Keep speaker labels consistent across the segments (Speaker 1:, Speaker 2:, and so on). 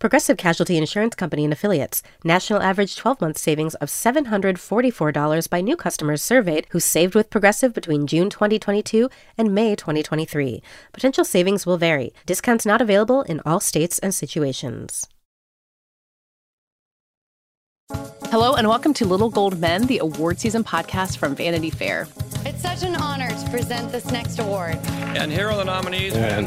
Speaker 1: Progressive Casualty Insurance Company and Affiliates. National average 12 month savings of $744 by new customers surveyed who saved with Progressive between June 2022 and May 2023. Potential savings will vary. Discounts not available in all states and situations.
Speaker 2: Hello, and welcome to Little Gold Men, the award season podcast from Vanity Fair.
Speaker 3: It's such an honor to present this next award.
Speaker 4: And here are the nominees.
Speaker 5: And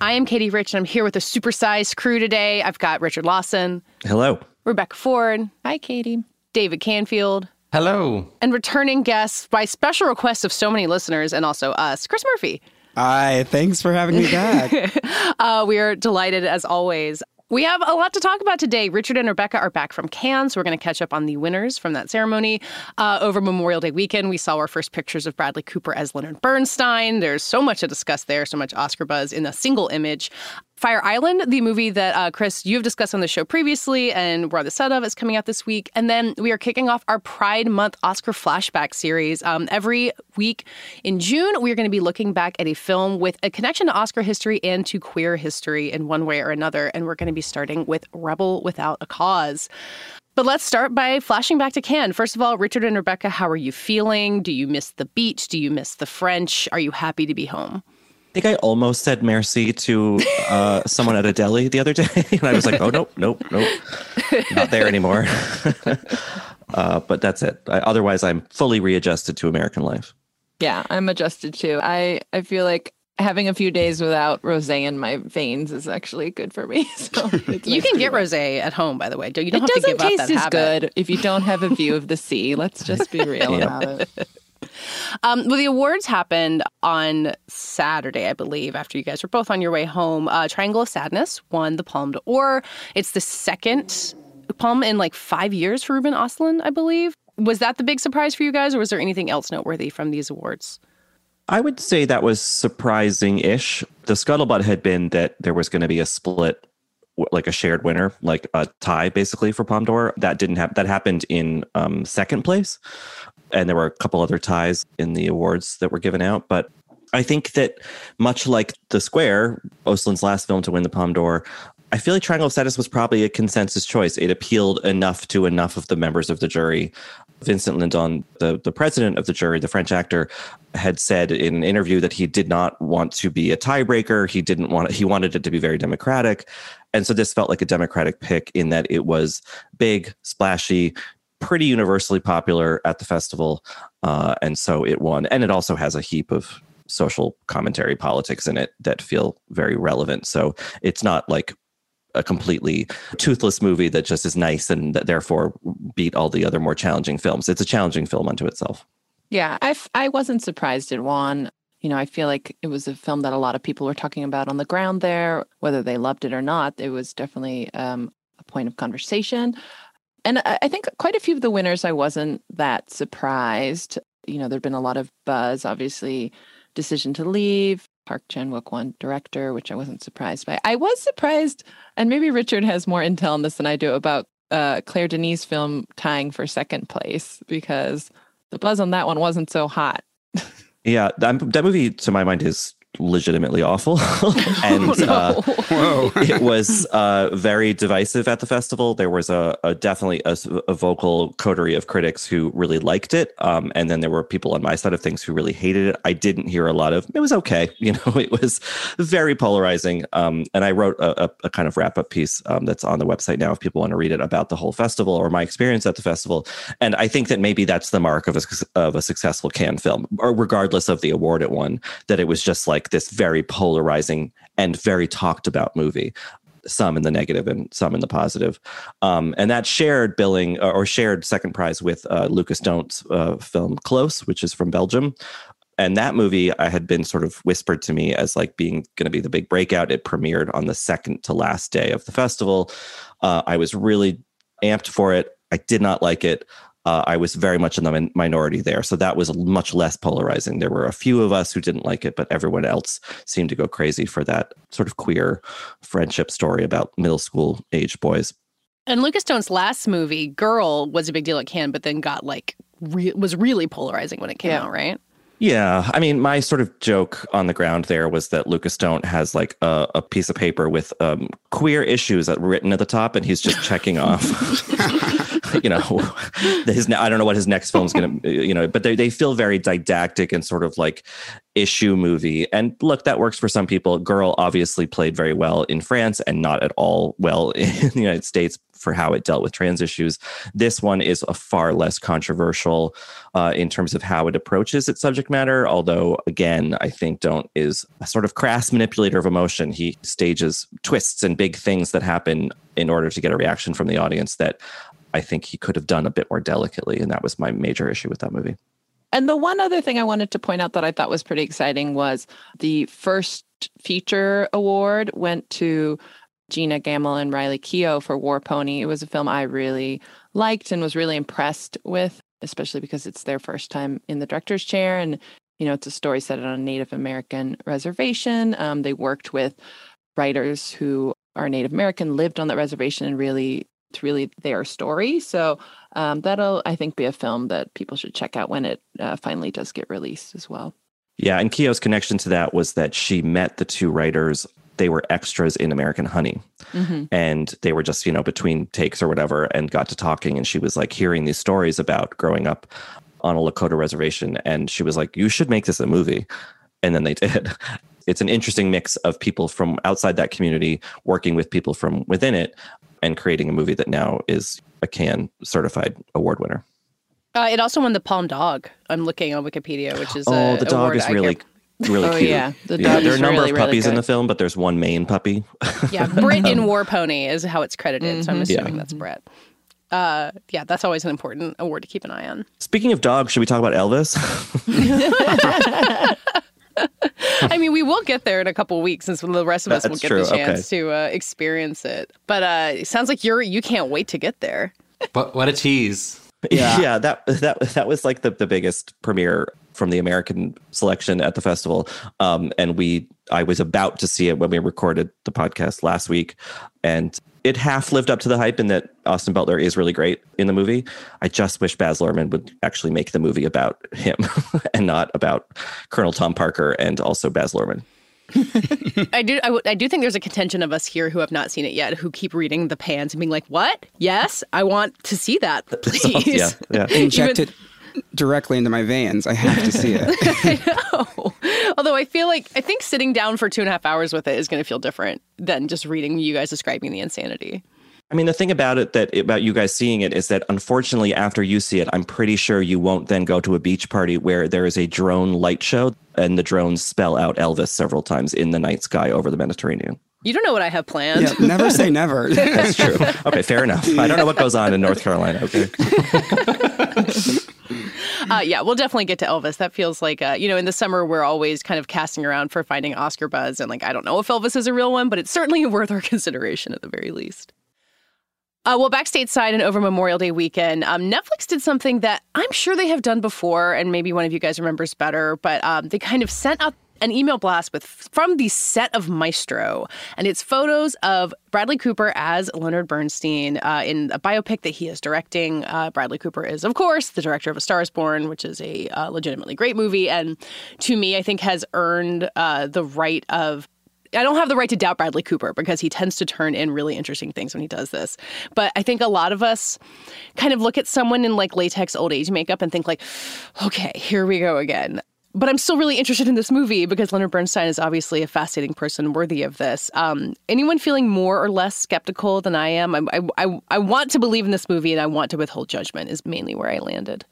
Speaker 2: I am Katie Rich, and I'm here with a supersized crew today. I've got Richard Lawson.
Speaker 6: Hello.
Speaker 2: Rebecca Ford. Hi, Katie. David Canfield.
Speaker 6: Hello.
Speaker 2: And returning guests by special request of so many listeners and also us, Chris Murphy.
Speaker 7: Hi, thanks for having me back.
Speaker 2: uh, we are delighted as always. We have a lot to talk about today. Richard and Rebecca are back from Cannes, so we're going to catch up on the winners from that ceremony. Uh, over Memorial Day weekend, we saw our first pictures of Bradley Cooper as Leonard Bernstein. There's so much to discuss there, so much Oscar buzz in a single image. Fire Island, the movie that uh, Chris you've discussed on the show previously, and we're on the set of, is coming out this week. And then we are kicking off our Pride Month Oscar flashback series. Um, every week in June, we are going to be looking back at a film with a connection to Oscar history and to queer history in one way or another. And we're going to be starting with Rebel Without a Cause. But let's start by flashing back to Cannes. First of all, Richard and Rebecca, how are you feeling? Do you miss the beach? Do you miss the French? Are you happy to be home?
Speaker 6: I think I almost said merci to uh, someone at a deli the other day, and I was like, "Oh nope, nope, nope, not there anymore." uh, but that's it. I, otherwise, I'm fully readjusted to American life.
Speaker 8: Yeah, I'm adjusted too. I I feel like having a few days without rosé in my veins is actually good for me. So
Speaker 2: you can get rosé at home, by the way. You don't
Speaker 8: it
Speaker 2: have to give
Speaker 8: taste
Speaker 2: up that
Speaker 8: as
Speaker 2: habit.
Speaker 8: good if you don't have a view of the sea. Let's just be real about it.
Speaker 2: Um, well, the awards happened on Saturday, I believe, after you guys were both on your way home. Uh, Triangle of Sadness won the Palme d'Or. It's the second Palme in like five years for Ruben Östlund, I believe. Was that the big surprise for you guys, or was there anything else noteworthy from these awards?
Speaker 6: I would say that was surprising ish. The scuttlebutt had been that there was going to be a split like a shared winner, like a tie basically for Palme d'Or. That didn't happen. That happened in um, second place, and there were a couple other ties in the awards that were given out. But I think that much like The Square, Östlund's last film to win the Palme d'Or, I feel like Triangle of Sadness was probably a consensus choice. It appealed enough to enough of the members of the jury. Vincent Lindon, the, the president of the jury, the French actor, had said in an interview that he did not want to be a tiebreaker. He didn't want he wanted it to be very democratic. And so this felt like a democratic pick in that it was big, splashy, pretty universally popular at the festival. Uh, and so it won. And it also has a heap of social commentary politics in it that feel very relevant. So it's not like a completely toothless movie that just is nice and that therefore beat all the other more challenging films. It's a challenging film unto itself.
Speaker 8: Yeah, I, wasn't surprised it won. You know, I feel like it was a film that a lot of people were talking about on the ground there, whether they loved it or not. It was definitely um, a point of conversation. And I, think quite a few of the winners, I wasn't that surprised. You know, there'd been a lot of buzz, obviously, Decision to Leave, Park Chan Wook won director, which I wasn't surprised by. I was surprised, and maybe Richard has more intel on this than I do about uh, Claire Denis' film tying for second place because the buzz on that one wasn't so hot.
Speaker 6: yeah, that, that movie, to my mind, is legitimately awful. and
Speaker 8: oh, no.
Speaker 6: uh, it was uh, very divisive at the festival. There was a, a definitely a, a, vocal coterie of critics who really liked it. Um, and then there were people on my side of things who really hated it. I didn't hear a lot of, it was okay. You know, it was very polarizing. Um, and I wrote a, a kind of wrap up piece um, that's on the website now if people want to read it about the whole festival or my experience at the festival. And I think that maybe that's the mark of a, of a successful Cannes film, or regardless of the award it won, that it was just like, like this very polarizing and very talked about movie some in the negative and some in the positive. Um, and that shared billing uh, or shared second prize with uh, Lukas Dhont's uh, film Close, which is from Belgium. And that movie I had been sort of whispered to me as like being going to be the big breakout. It premiered on the second to last day of the festival. Uh, I was really amped for it. I did not like it uh, I was very much in the min- minority there. So that was much less polarizing. There were a few of us who didn't like it, but everyone else seemed to go crazy for that sort of queer friendship story about middle school age boys.
Speaker 2: And Lukas Dhont's last movie, Girl, was a big deal at Cannes, but then got like re- was really polarizing when it came yeah. out, right?
Speaker 6: Yeah, I mean, my sort of joke on the ground there was that Lukas Dhont has like a, a piece of paper with um, queer issues that were written at the top, and he's just checking off. you know, his I don't know what his next film's gonna, you know, but they they feel very didactic and sort of like issue movie. And look, that works for some people. Girl obviously played very well in France and not at all well in the United States for how it dealt with trans issues. This one is a far less controversial uh, in terms of how it approaches its subject matter. Although, again, I think Dhont is a sort of crass manipulator of emotion. He stages twists and big things that happen in order to get a reaction from the audience that I think he could have done a bit more delicately. And that was my major issue with that movie.
Speaker 8: And the one other thing I wanted to point out that I thought was pretty exciting was the first feature award went to Gina Gammell and Riley Keough for War Pony. It was a film I really liked and was really impressed with, especially because it's their first time in the director's chair. And, you know, it's a story set on a Native American reservation. Um, they worked with writers who are Native American, lived on that reservation, and really, it's really their story. So um, that'll, I think, be a film that people should check out when it uh, finally does get released as well.
Speaker 6: Yeah, and Keough's connection to that was that she met the two writers they were extras in American Honey. Mm-hmm. And they were just, you know, between takes or whatever and got to talking. And she was like hearing these stories about growing up on a Lakota reservation. And she was like, you should make this a movie. And then they did. It's an interesting mix of people from outside that community working with people from within it and creating a movie that now is a Cannes certified award winner.
Speaker 2: Uh, it also won the Palm Dog. I'm looking on Wikipedia, which is
Speaker 6: oh, the dog is really really
Speaker 8: oh,
Speaker 6: cute.
Speaker 8: Yeah,
Speaker 6: the yeah there are a number really, of puppies really in the film, but there's one main puppy.
Speaker 2: yeah, Brit in War Pony is how it's credited, mm-hmm. so I'm mm-hmm. assuming yeah. that's Brit. Uh, yeah, that's always an important award to keep an eye on.
Speaker 6: Speaking of dogs, should we talk about Elvis?
Speaker 2: I mean, we will get there in a couple weeks, since the rest of us will get true. the chance okay. to uh, experience it. But uh, it sounds like you're you can't wait to get there.
Speaker 9: But what a tease!
Speaker 6: Yeah, yeah that that that was like the the biggest premiere from the American selection at the festival. Um, and we, I was about to see it when we recorded the podcast last week, and it half lived up to the hype in that Austin Butler is really great in the movie. I just wish Baz Luhrmann would actually make the movie about him and not about Colonel Tom Parker and also Baz Luhrmann.
Speaker 2: I do. I, w- I do think there's a contention of us here who have not seen it yet, who keep reading the pans and being like, "What? Yes, I want to see that, please."
Speaker 6: yeah, yeah.
Speaker 7: Inject Even, it directly into my veins. I have to see it.
Speaker 2: I know. Although I feel like I think sitting down for two and a half hours with it is going to feel different than just reading you guys describing the insanity.
Speaker 6: I mean, the thing about it that about you guys seeing it is that unfortunately, after you see it, I'm pretty sure you won't then go to a beach party where there is a drone light show and the drones spell out Elvis several times in the night sky over the Mediterranean.
Speaker 2: You don't know what I have planned.
Speaker 7: Yeah, never say never.
Speaker 6: That's true. Okay, fair enough. I don't know what goes on in North Carolina. Okay.
Speaker 2: uh, yeah, we'll definitely get to Elvis. That feels like, uh, you know, in the summer, we're always kind of casting around for finding Oscar buzz. And like, I don't know if Elvis is a real one, but it's certainly worth our consideration at the very least. Uh, well, back stateside and over Memorial Day weekend, um, Netflix did something that I'm sure they have done before, and maybe one of you guys remembers better, but um, they kind of sent out an email blast with from the set of Maestro, and it's photos of Bradley Cooper as Leonard Bernstein uh, in a biopic that he is directing. Uh, Bradley Cooper is, of course, the director of A Star Is Born, which is a uh, legitimately great movie, and to me, I think has earned uh, the right of I don't have the right to doubt Bradley Cooper because he tends to turn in really interesting things when he does this. But I think a lot of us kind of look at someone in like latex old age makeup and think like, okay, here we go again but I'm still really interested in this movie because Leonard Bernstein is obviously a fascinating person worthy of this. Um, anyone feeling more or less skeptical than I am? I, I, I, I want to believe in this movie and I want to withhold judgment, is mainly where I landed.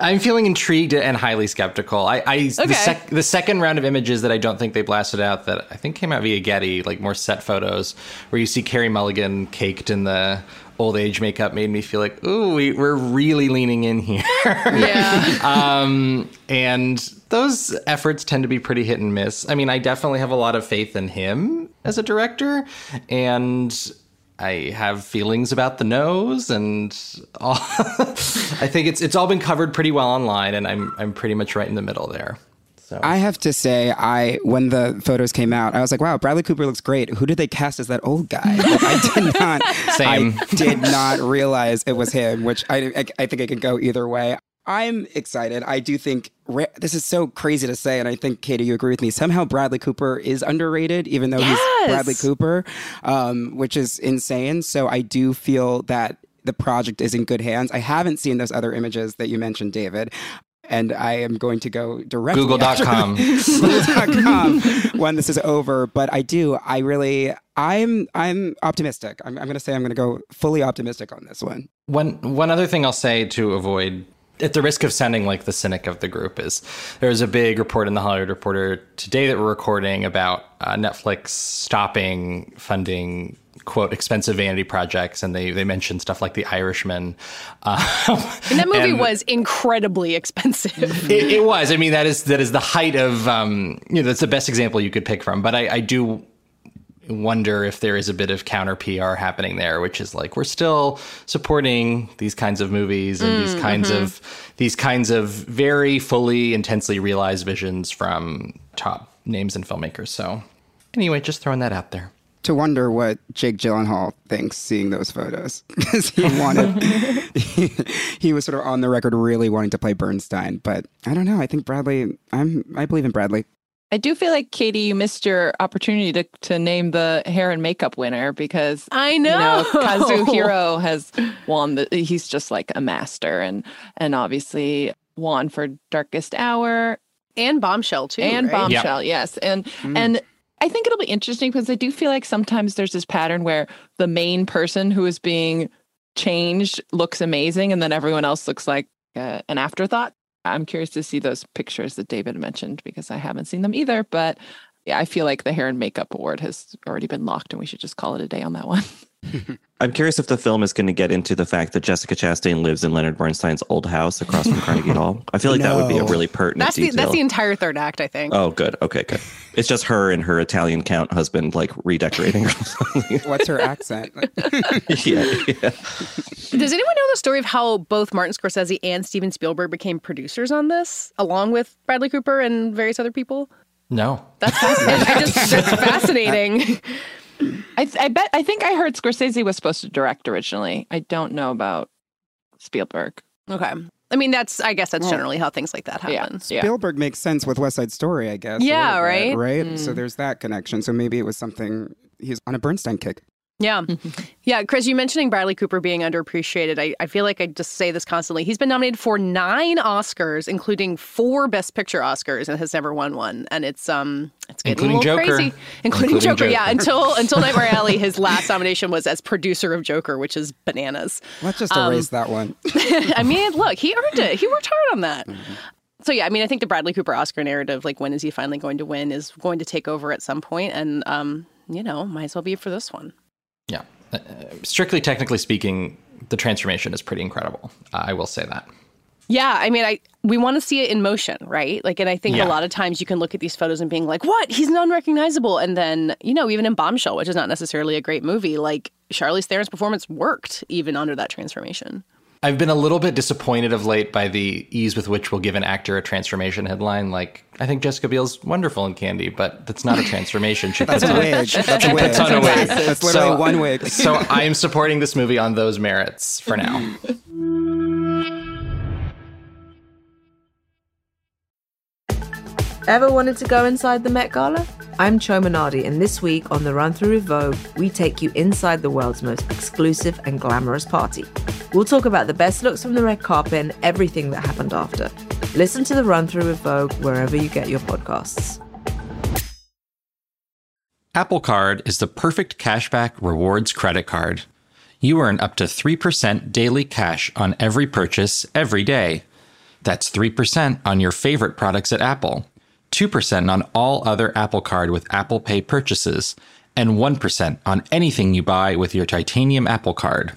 Speaker 9: I'm feeling intrigued and highly skeptical. I, I
Speaker 2: Okay.
Speaker 9: the, sec- the second round of images that I don't think they blasted out that I think came out via Getty, like more set photos, where you see Carey Mulligan caked in the old age makeup, made me feel like, ooh, we, we're really leaning in here.
Speaker 2: Yeah.
Speaker 9: um, and those efforts tend to be pretty hit and miss. I mean, I definitely have a lot of faith in him as a director, and I have feelings about the nose, and all. I think it's it's all been covered pretty well online, and I'm I'm pretty much right in the middle there. So
Speaker 7: I have to say, I when the photos came out, I was like, "Wow, Bradley Cooper looks great." Who did they cast as that old guy? Like, I did not,
Speaker 9: Same.
Speaker 7: I did not realize it was him. Which I, I, I think it could go either way. I'm excited. I do think ra- this is so crazy to say, and I think Katie, you agree with me. Somehow Bradley Cooper is underrated, even though
Speaker 2: Yes.
Speaker 7: he's Bradley Cooper, um, which is insane. So I do feel that the project is in good hands. I haven't seen those other images that you mentioned, David. And I am going to go directly
Speaker 9: Google.com.
Speaker 7: Google.com when this is over. But I do. I really. I'm. I'm optimistic. I'm, I'm going to say I'm going to go fully optimistic on this one.
Speaker 9: One one other thing I'll say to avoid at the risk of sounding like the cynic of the group is there was a big report in the Hollywood Reporter today that we're recording about uh, Netflix stopping funding quote expensive vanity projects and they they mentioned stuff like The Irishman. Um,
Speaker 2: And that movie
Speaker 9: and-
Speaker 2: was incredibly expensive.
Speaker 9: it, it was. I mean, that is that is the height of um, you know that's the best example you could pick from. But I, I do wonder if there is a bit of counter PR happening there, which is like we're still supporting these kinds of movies and these
Speaker 2: Mm,
Speaker 9: kinds
Speaker 2: mhm.
Speaker 9: of these kinds of very fully intensely realized visions from top names and filmmakers. So anyway, just throwing that out there.
Speaker 7: To wonder what Jake Gyllenhaal thinks seeing those photos because he wanted. he, he was sort of on the record really wanting to play Bernstein, but I don't know. I think Bradley. I'm. I believe in Bradley.
Speaker 8: I do feel like Katie, you missed your opportunity to to name the hair and makeup winner because
Speaker 2: I
Speaker 8: You
Speaker 2: know.
Speaker 8: know, Kazu Hiro has won. The, he's just like a master, and and obviously won for Darkest Hour
Speaker 2: and Bombshell too,
Speaker 8: and
Speaker 2: right?
Speaker 8: Bombshell. Yes, and
Speaker 2: Mm.
Speaker 8: and I think it'll be interesting because I do feel like sometimes there's this pattern where the main person who is being changed looks amazing, and then everyone else looks like uh, an afterthought. I'm curious to see those pictures that David mentioned because I haven't seen them either. But yeah, I feel like the hair and makeup award has already been locked, and we should just call it a day on that one.
Speaker 6: I'm curious if the film is going to get into the fact that Jessica Chastain lives in Leonard Bernstein's old house across from Carnegie Hall. I feel like that would be a really pertinent
Speaker 2: That's the
Speaker 6: detail.
Speaker 2: that's the entire third act, I think.
Speaker 6: oh, good. Okay, good. It's just her and her Italian count husband like redecorating. or something.
Speaker 7: What's her accent?
Speaker 6: yeah, yeah.
Speaker 2: Does anyone know the story of how both Martin Scorsese and Steven Spielberg became producers on this, along with Bradley Cooper and various other people?
Speaker 9: No.
Speaker 2: That's fascinating. I just, that's fascinating.
Speaker 8: I, th- I bet I think I heard Scorsese was supposed to direct originally. I don't know about Spielberg.
Speaker 2: Okay. I mean, that's I guess that's
Speaker 7: Well,
Speaker 2: generally how things like that happen.
Speaker 7: Spielberg makes sense with West Side Story, I guess.
Speaker 2: Yeah,
Speaker 7: little bit,
Speaker 2: right?
Speaker 7: right. So
Speaker 2: Mm.
Speaker 7: there's that connection. So maybe it was something he's on a Bernstein kick.
Speaker 2: Yeah. Yeah. Chris, you mentioning Bradley Cooper being underappreciated. I, I feel like I just say this constantly. He's been nominated for nine Oscars, including four Best Picture Oscars, and has never won one. And it's um it's getting
Speaker 9: Including
Speaker 2: a little
Speaker 9: Joker.
Speaker 2: crazy. Including,
Speaker 9: Including
Speaker 2: Joker, yeah.
Speaker 9: Joker.
Speaker 2: Until until Nightmare Alley, his last nomination was as producer of Joker, which is bananas.
Speaker 7: Let's just
Speaker 2: Um,
Speaker 7: erase that one.
Speaker 2: I mean, look, he earned it. He worked hard on that.
Speaker 9: Mm-hmm.
Speaker 2: So yeah, I mean, I think the Bradley Cooper Oscar narrative, like when is he finally going to win, is going to take over at some point, and um, you know, might as well be for this one.
Speaker 9: Yeah. Uh, strictly technically speaking, the transformation is pretty incredible. Uh, I will say that.
Speaker 2: Yeah, I mean, I we want to see it in motion, right? Like, and I think
Speaker 9: Yeah.
Speaker 2: a lot of times you can look at these photos and being like, "What? He's unrecognizable," and then you know, even in Bombshell, which is not necessarily a great movie, like Charlize Theron's performance worked even under that transformation.
Speaker 9: I've been a little bit disappointed of late by the ease with which we'll give an actor a transformation headline. Like, I think Jessica Biel's wonderful in Candy, but that's not a transformation. She
Speaker 7: That's
Speaker 9: puts
Speaker 7: a wig. That's a wig.
Speaker 9: puts on a wig.
Speaker 7: That's literally one wig.
Speaker 9: so I am supporting this movie on those merits for now.
Speaker 10: Ever wanted to go inside the Met Gala? I'm Chioma Nnadi, and this week on the Run Through with Vogue, we take you inside the world's most exclusive and glamorous party. We'll talk about the best looks from the red carpet and everything that happened after. Listen to the Run Through with Vogue wherever you get your podcasts.
Speaker 9: Apple Card is the perfect cashback rewards credit card. You earn up to 3% daily cash on every purchase every day. That's 3% on your favorite products at Apple, 2% on all other Apple Card with Apple Pay purchases, and 1% on anything you buy with your titanium Apple Card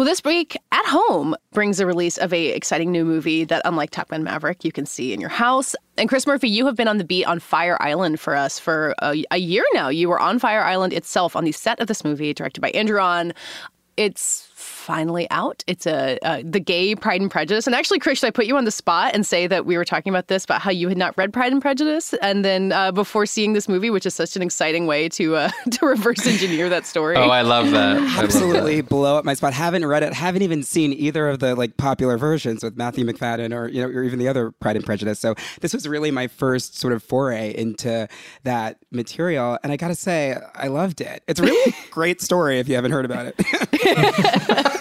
Speaker 2: Well, this week at home brings the release of a exciting new movie that, unlike Top Gun Maverick, you can see in your house. And Chris Murphy, you have been on the beat on Fire Island for us for a, a year now. You were on Fire Island itself on the set of this movie, directed by Andrew Ahn. It's finally out. It's a uh, the gay Pride and Prejudice. And actually, Chris, should I put you on the spot and say that we were talking about this about how you had not read Pride and Prejudice, and then uh, before seeing this movie, which is such an exciting way to uh, to reverse engineer that story.
Speaker 9: Oh, I love that. I
Speaker 7: Absolutely
Speaker 9: love that.
Speaker 7: blow up my spot. Haven't read it. Haven't even seen either of the like popular versions with Matthew Macfadyen or you know or even the other Pride and Prejudice. So this was really my first sort of foray into that material, and I gotta say I loved it. It's a really great story if you haven't heard about it.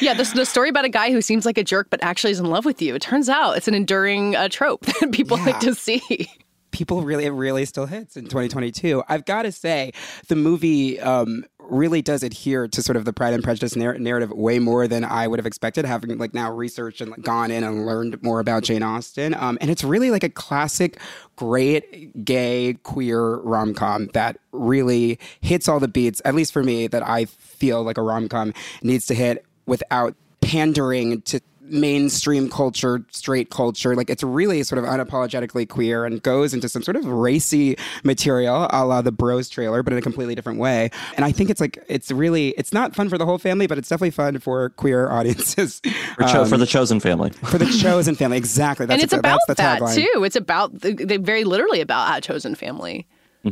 Speaker 2: yeah, this the story about a guy who seems like a jerk but actually is in love with you. It turns out it's an enduring uh, trope that people
Speaker 7: Yeah.
Speaker 2: like to see.
Speaker 7: people really it really still hits in 2022 i've got to say the movie um, really does adhere to sort of the pride and prejudice narr- narrative way more than i would have expected having like now researched and like gone in and learned more about jane austen um, and it's really like a classic great gay queer rom-com that really hits all the beats at least for me that i feel like a rom-com needs to hit without pandering to mainstream culture, straight culture. Like it's really sort of unapologetically queer and goes into some sort of racy material, a la the Bros trailer, but in a completely different way. And I think it's like it's really it's not fun for the whole family, but it's definitely fun for queer audiences.
Speaker 6: For, cho- for
Speaker 7: Um,
Speaker 6: the chosen family.
Speaker 7: for the chosen family, exactly. That's
Speaker 2: and it's
Speaker 7: exa-
Speaker 2: about
Speaker 7: that's the
Speaker 2: that
Speaker 7: tagline.
Speaker 2: too. It's about the, they very literally about a chosen family.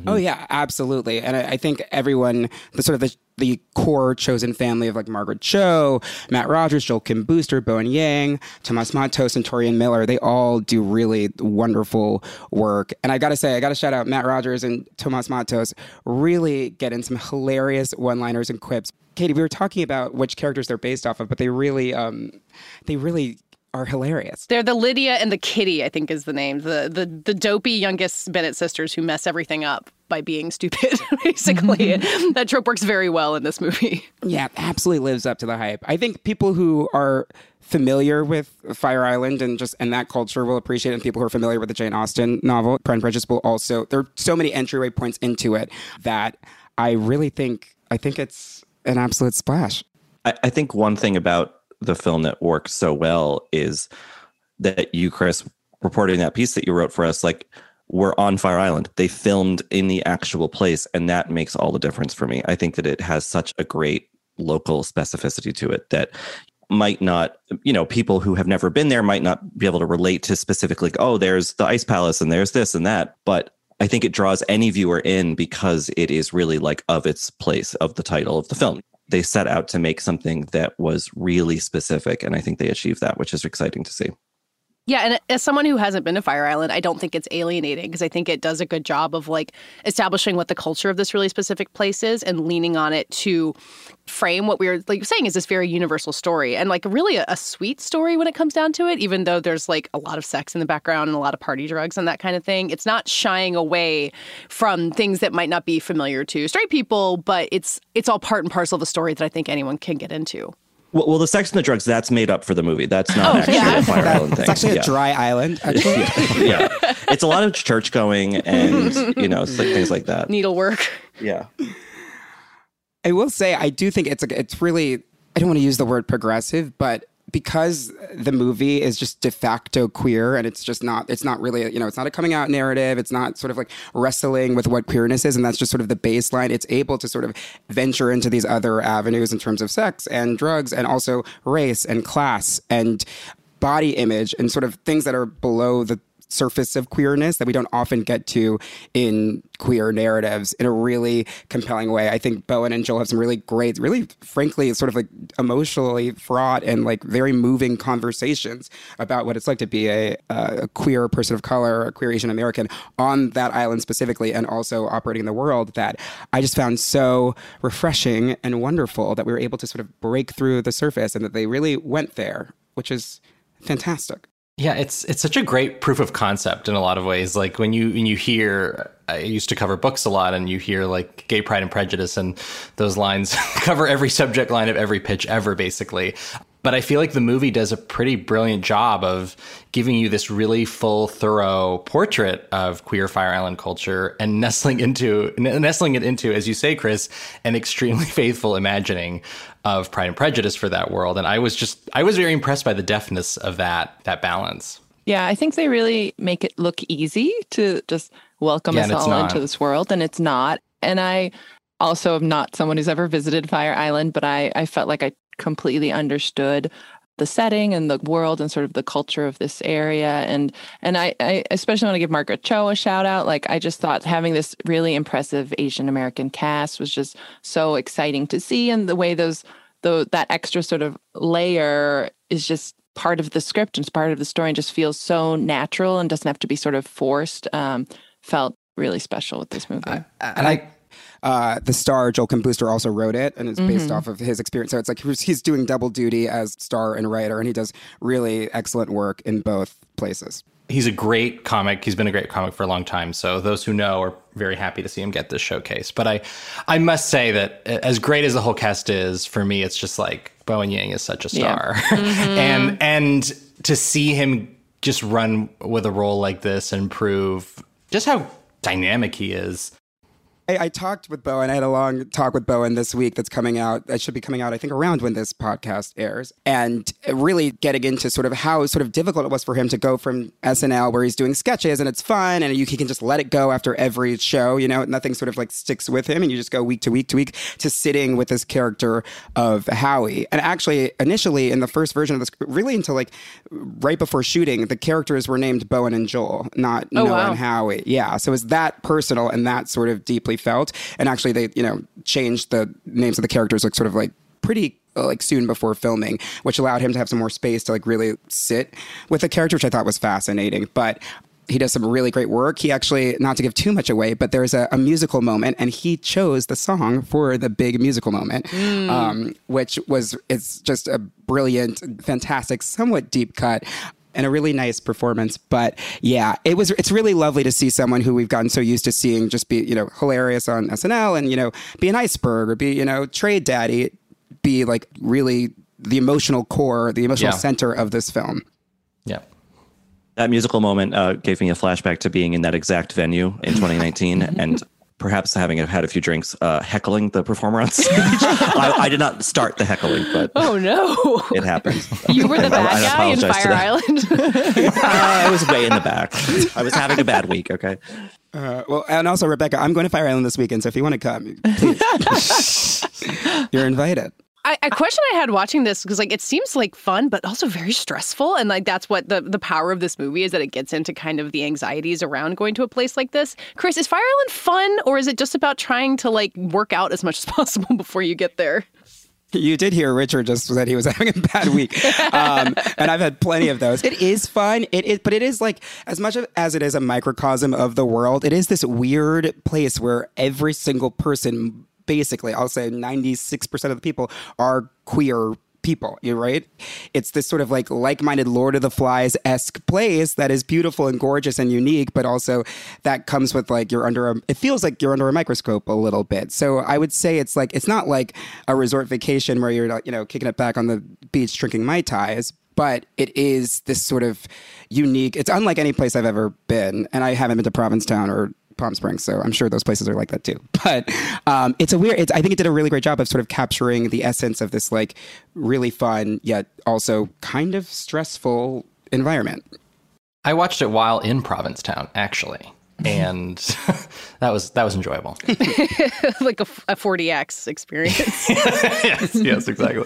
Speaker 7: Oh yeah, absolutely. And I, I think everyone, the sort of the, the core chosen family of like Margaret Cho, Matt Rogers, Joel Kim Booster, Bowen Yang, Tomas Matos, and Torian Miller, they all do really wonderful work. And I gotta say, I gotta shout out Matt Rogers and Tomas Matos, really get in some hilarious one-liners and quips. Katie, we were talking about which characters they're based off of, but they really, um, they really are hilarious.
Speaker 2: They're the Lydia and the Kitty, I think is the name. The the the dopey youngest Bennett sisters who mess everything up by being stupid, basically. Mm-hmm. that trope works very well in this movie.
Speaker 7: Yeah, absolutely lives up to the hype. I think people who are familiar with Fire Island and just and that culture will appreciate it. And people who are familiar with the Jane Austen novel, Pride and Prejudice, will also. There are so many entryway points into it that I really think I think it's an absolute splash.
Speaker 6: I, I think one thing about the film that works so well is that you, Chris, reporting that piece that you wrote for us, like we're on Fire Island. They filmed in the actual place, and that makes all the difference for me. I think that it has such a great local specificity to it that might not, you know, people who have never been there might not be able to relate to specifically, oh, there's the ice palace and there's this and that. But I think it draws any viewer in because it is really like of its place of the title of the film. They set out to make something that was really specific. And I think they achieved that, which is exciting to see.
Speaker 2: Yeah, and as someone who hasn't been to Fire Island, I don't think it's alienating because I think it does a good job of like establishing what the culture of this really specific place is and leaning on it to frame what we were like saying is this very universal story and like really a, a sweet story when it comes down to it, even though there's like a lot of sex in the background and a lot of party drugs and that kind of thing. It's not shying away from things that might not be familiar to straight people, but it's it's all part and parcel of the story that I think anyone can get into.
Speaker 6: Well, well, the sex and the drugs, that's made up for the movie. That's not
Speaker 2: Oh,
Speaker 6: actually
Speaker 2: yeah.
Speaker 6: a Fire Island thing.
Speaker 7: It's actually
Speaker 6: Yeah.
Speaker 7: a dry island. Actually.
Speaker 6: yeah. It's a lot of church going and, you know, like things like that.
Speaker 2: Needlework.
Speaker 6: Yeah.
Speaker 7: I will say I do think it's like it's really I don't want to use the word progressive, but because the movie is just de facto queer and it's just not it's not really you know it's not a coming out narrative. It's not sort of like wrestling with what queerness is and that's just sort of the baseline. It's able to sort of venture into these other avenues in terms of sex and drugs and also race and class and body image and sort of things that are below the surface of queerness that we don't often get to in queer narratives in a really compelling way. I think Bowen and Joel have some really great, really frankly, sort of like emotionally fraught and like very moving conversations about what it's like to be a, a queer person of color, a queer Asian American on that island specifically, and also operating in the world that I just found so refreshing and wonderful that we were able to sort of break through the surface and that they really went there, which is fantastic.
Speaker 9: Yeah, it's it's such a great proof of concept in a lot of ways. Like when you when you hear, I used to cover books a lot, and you hear like gay pride and prejudice, and those lines cover every subject line of every pitch ever, basically. But I feel like the movie does a pretty brilliant job of giving you this really full, thorough portrait of queer Fire Island culture and nestling into nestling it into, as you say, Chris, an extremely faithful imagining of Pride and Prejudice for that world. And I was just I was very impressed by the deftness of that that balance.
Speaker 8: Yeah, I think they really make it look easy to just welcome
Speaker 9: Yeah,
Speaker 8: us all
Speaker 9: not.
Speaker 8: into this world, and it's not. And I also am not someone who's ever visited Fire Island, but I, I felt like I completely understood the setting and the world and sort of the culture of this area. And and I, I especially want to give Margaret Cho a shout out. Like I just thought having this really impressive Asian American cast was just so exciting to see, and the way those the that extra sort of layer is just part of the script and it's part of the story and just feels so natural and doesn't have to be sort of forced. Um, felt really special with this movie.
Speaker 7: and I, uh, the star Joel Kim Booster also wrote it, and it's based
Speaker 8: Mhm.
Speaker 7: off of his experience. So it's like he's, he's doing double duty as star and writer, and he does really excellent work in both places.
Speaker 9: He's a great comic. He's been a great comic for a long time. So those who know are very happy to see him get this showcase. But I, I must say that as great as the whole cast is, for me, it's just like Bowen Yang is such a star,
Speaker 8: Yeah. Mhm.
Speaker 9: and and to see him just run with a role like this and prove just how dynamic he is.
Speaker 7: I, I talked with Bowen. I had a long talk with Bowen this week that's coming out. That should be coming out, I think, around when this podcast airs. And really getting into sort of how sort of difficult it was for him to go from SNL, where he's doing sketches and it's fun and you, he can just let it go after every show, you know, nothing sort of like sticks with him and you just go week to week to week to sitting with this character of Howie. And actually, initially in the first version of this, really until like right before shooting, the characters were named Bowen and Joel, not
Speaker 8: Oh,
Speaker 7: Noah
Speaker 8: wow.
Speaker 7: and Howie. Yeah. So it's that personal and that sort of deeply felt. And actually, they, you know, changed the names of the characters like sort of like pretty uh, like soon before filming, which allowed him to have some more space to like really sit with the character, which I thought was fascinating. But he does some really great work. He actually, not to give too much away, but there's a, a musical moment, and he chose the song for the big musical moment,
Speaker 8: Mm.
Speaker 7: um, which was it's just a brilliant, fantastic, somewhat deep cut. And a really nice performance, but yeah, it was. It's really lovely to see someone who we've gotten so used to seeing just be, you know, hilarious on SNL, and you know, be an iceberg or be, you know, trade daddy, be like really the emotional core, the emotional
Speaker 6: Yeah.
Speaker 7: center of this film.
Speaker 9: Yeah.
Speaker 6: That musical moment uh, gave me a flashback to being in that exact venue in 2019 and perhaps having had a few drinks, uh, heckling the performer on stage. I, I did not start the heckling, but
Speaker 2: Oh no.
Speaker 6: it happened.
Speaker 2: You were the
Speaker 6: And I-
Speaker 2: bad
Speaker 6: I
Speaker 2: guy in
Speaker 6: apologize
Speaker 2: Fire. Island.
Speaker 6: Uh, I was way in the back. I was having a bad week. Okay.
Speaker 7: Uh, well, and also Rebecca, I'm going to Fire Island this weekend, so if you want to come, please, you're invited.
Speaker 2: I, a question I had watching this because like it seems like fun, but also very stressful, and like that's what the the power of this movie is that it gets into kind of the anxieties around going to a place like this. Chris, is Fire Island fun, or is it just about trying to like work out as much as possible before you get there?
Speaker 7: You did hear Richard just said he was having a bad week, um, and I've had plenty of those. It is fun. It is, but it is like as much as it is a microcosm of the world. It is this weird place where every single person, basically, I'll say ninety six percent of the people are queer people. You're right. It's this sort of like like-minded Lord of the Flies esque place that is beautiful and gorgeous and unique, but also that comes with like you're under a. It feels like you're under a microscope a little bit. So I would say it's like it's not like a resort vacation where you're you know kicking it back on the beach drinking mai tais. But it is this sort of unique. It's unlike any place I've ever been, and I haven't been to Provincetown or Palm Springs, so I'm sure those places are like that too. But um, it's a weird. It's, I think it did a really great job of sort of capturing the essence of this like really fun yet also kind of stressful environment.
Speaker 9: I watched it while in Provincetown, actually, and that was that was enjoyable.
Speaker 2: like a, a 40x experience.
Speaker 9: yes, yes, exactly.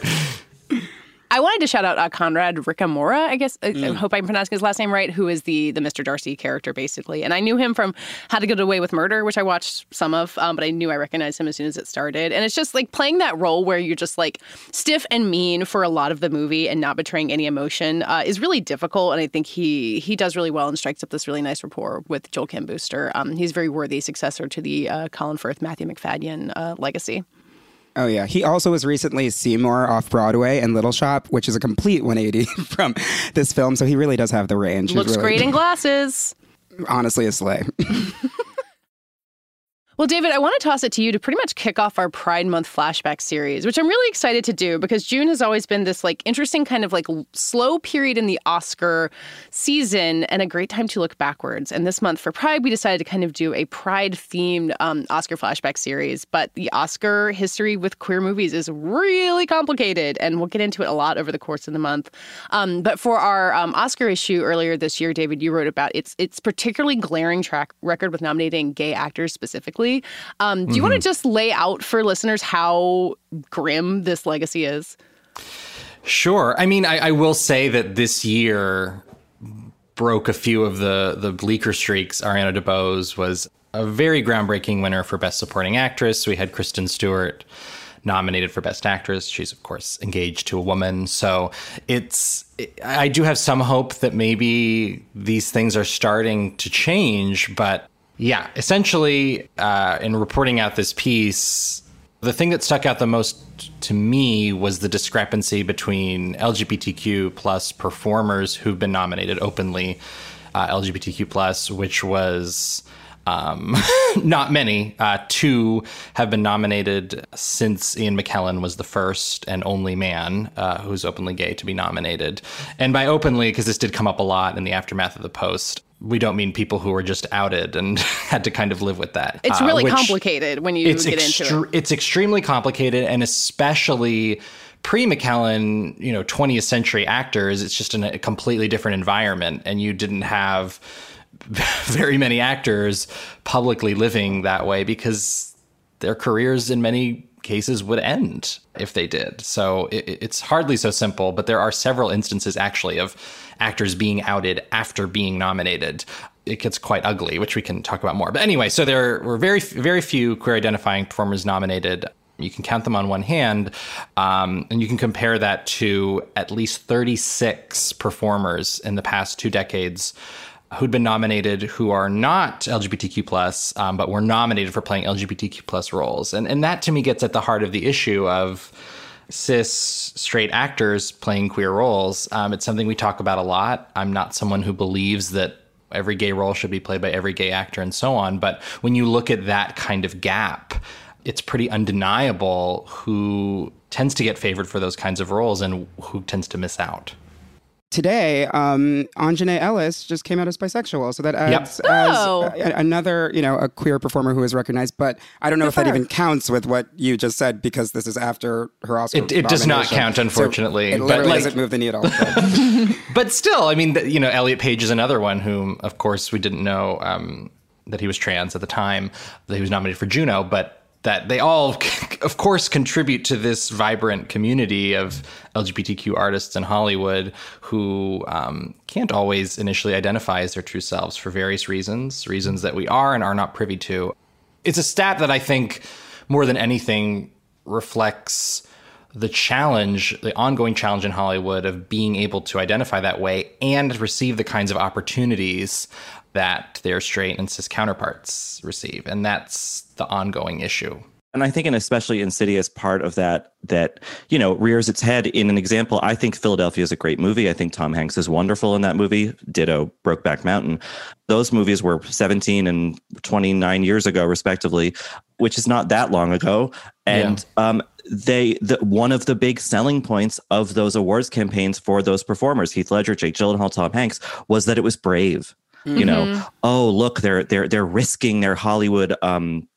Speaker 2: I I wanted to shout out uh, Conrad Ricamora, I guess. I- I
Speaker 11: Mm.
Speaker 2: hope I'm pronouncing his last name right, who is the the Mr. Darcy character, basically. And I knew him from How to Get Away with Murder, which I watched some of, um, but I knew I recognized him as soon as it started. And it's just like playing that role where you're just like stiff and mean for a lot of the movie and not betraying any emotion uh, is really difficult. And I think he he does really well and strikes up this really nice rapport with Joel Kim Booster. Um, he's a very worthy successor to the uh, Colin Firth, Matthew Macfadyen uh, legacy.
Speaker 7: Oh yeah, he also was recently Seymour off Broadway and Little Shop, which is a complete 180 from this film. So he really does have the range.
Speaker 2: Looks
Speaker 7: really-
Speaker 2: great in glasses.
Speaker 7: Honestly, a slay.
Speaker 2: Well, David, I want to toss it to you to pretty much kick off our Pride Month flashback series, which I'm really excited to do because June has always been this like interesting kind of like slow period in the Oscar season and a great time to look backwards. And this month for Pride, we decided to kind of do a Pride themed um, Oscar flashback series. But the Oscar history with queer movies is really complicated, and we'll get into it a lot over the course of the month. Um, but for our um, Oscar issue earlier this year, David, you wrote about its its particularly glaring track record with nominating gay actors specifically. Um, do you want to just lay out for listeners how grim this legacy is?
Speaker 9: Sure. I mean, I, I will say that this year broke a few of the the bleaker streaks. Ariana DeBose was a very groundbreaking winner for Best Supporting Actress. We had Kristen Stewart nominated for Best Actress. She's of course engaged to a woman, so it's. I do have some hope that maybe these things are starting to change, but yeah, essentially, uh, in reporting out this piece, the thing that stuck out the most to me was the discrepancy between LGBTQ plus performers who've been nominated openly, uh, LGBTQ plus, which was um, not many. Uh, two have been nominated since Ian McKellen was the first and only man uh, who's openly gay to be nominated. And by openly, because this did come up a lot in the aftermath of the post, we don't mean people who were just outed and had to kind of live with that.
Speaker 2: It's
Speaker 9: Uh,
Speaker 2: really
Speaker 9: which-
Speaker 2: complicated when you
Speaker 9: it's
Speaker 2: get into it.
Speaker 9: It's extremely complicated, and especially pre McKellen, you know, 20th century actors. It's just in a completely different environment, and you didn't have very many actors publicly living that way because their careers in many cases would end if they did. So it, it's hardly so simple, but there are several instances actually of actors being outed after being nominated. It gets quite ugly, which we can talk about more. But anyway, so there were very, very few queer identifying performers nominated. You can count them on one hand, um, and you can compare that to at least 36 performers in the past two decades who'd been nominated who are not LGBTQ plus, um, but were nominated for playing LGBTQ plus roles, and and that to me gets at the heart of the issue of cis straight actors playing queer roles. Um, it's something we talk about a lot. I'm not someone who believes that every gay role should be played by every gay actor and so on, but when you look at that kind of gap, it's pretty undeniable who tends to get favored for those kinds of roles and who tends to miss out.
Speaker 7: Today, um, Aunjanue Ellis just came out as bisexual, so that
Speaker 9: Yep.
Speaker 2: Oh.
Speaker 7: as a- another, you know, a queer performer who is recognized. But I don't know if that even counts with what you just said because this is after her Oscar.
Speaker 9: It, it does not
Speaker 7: nomination.
Speaker 9: count,
Speaker 7: So
Speaker 9: unfortunately.
Speaker 7: it
Speaker 9: but like,
Speaker 7: doesn't move the needle. but-
Speaker 9: but still, I mean, th- you know, Elliot Page is another one whom, of course, we didn't know um, that he was trans at the time that he was nominated for Juno, but that they all, of course, contribute to this vibrant community of LGBTQ artists in Hollywood who um, can't always initially identify as their true selves for various reasons, reasons that we are and are not privy to. It's a stat that I think more than anything reflects the challenge, the ongoing challenge in Hollywood of being able to identify that way and receive the kinds of opportunities that their straight and cis counterparts receive. And that's the ongoing issue.
Speaker 6: And I think an especially insidious part of that that, you know, rears its head in an example. I think Philadelphia is a great movie. I think Tom Hanks is wonderful in that movie. Ditto Brokeback Mountain. Those movies were 17 and 29 years ago, respectively, which is not that long ago. And um, they the one of the big selling points of those awards campaigns for those performers, Heath Ledger, Jake Gyllenhaal, Tom Hanks, was that it was brave. You know,
Speaker 12: Mhm.
Speaker 6: oh look, they're they're they're risking their Hollywood um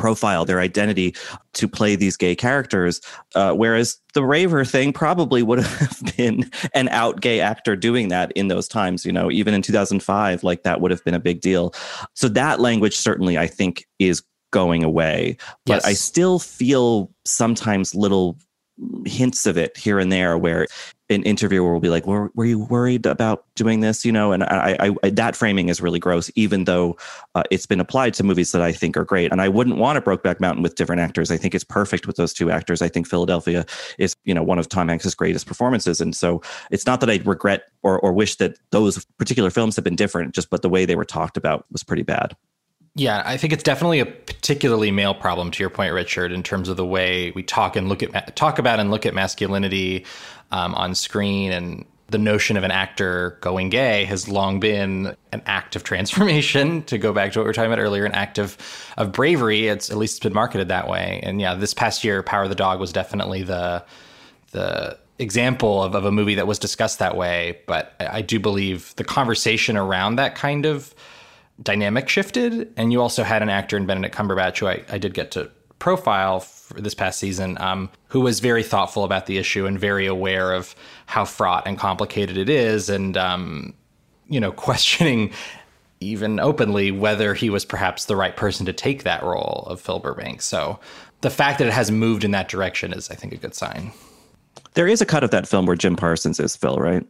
Speaker 6: profile, their identity to play these gay characters. Uh, whereas the raver thing probably would have been an out gay actor doing that in those times, you know, even in 2005, like that would have been a big deal. So that language certainly, I think, is going away. But I still feel sometimes little hints of it here and there where an interviewer will be like, "Were, were you worried about doing this?" You know, and I, I that framing is really gross, even though uh, it's been applied to movies that I think are great. And I wouldn't want a Brokeback Mountain with different actors. I think it's perfect with those two actors. I think Philadelphia is, you know, one of Tom Hanks's greatest performances, and so it's not that I regret or or wish that those particular films had been different, just but the way they were talked about was pretty bad.
Speaker 9: Yeah, I think it's definitely a particularly male problem. To your point, Richard, in terms of the way we talk and look at talk about and look at masculinity um, on screen, and the notion of an actor going gay has long been an act of transformation. To go back to what we were talking about earlier, an act of of bravery. It's at least it's been marketed that way. And yeah, this past year, Power of the Dog was definitely the the example of, of a movie that was discussed that way. But I, I do believe the conversation around that kind of dynamic shifted. And you also had an actor in Benedict Cumberbatch, who I, I did get to profile this past season, um, who was very thoughtful about the issue and very aware of how fraught and complicated it is, and um, you know, questioning even openly whether he was perhaps the right person to take that role of Phil Burbank. So the fact that it has moved in that direction is, I think, a good sign.
Speaker 6: There is a cut of that film where Jim Parsons is Phil, right?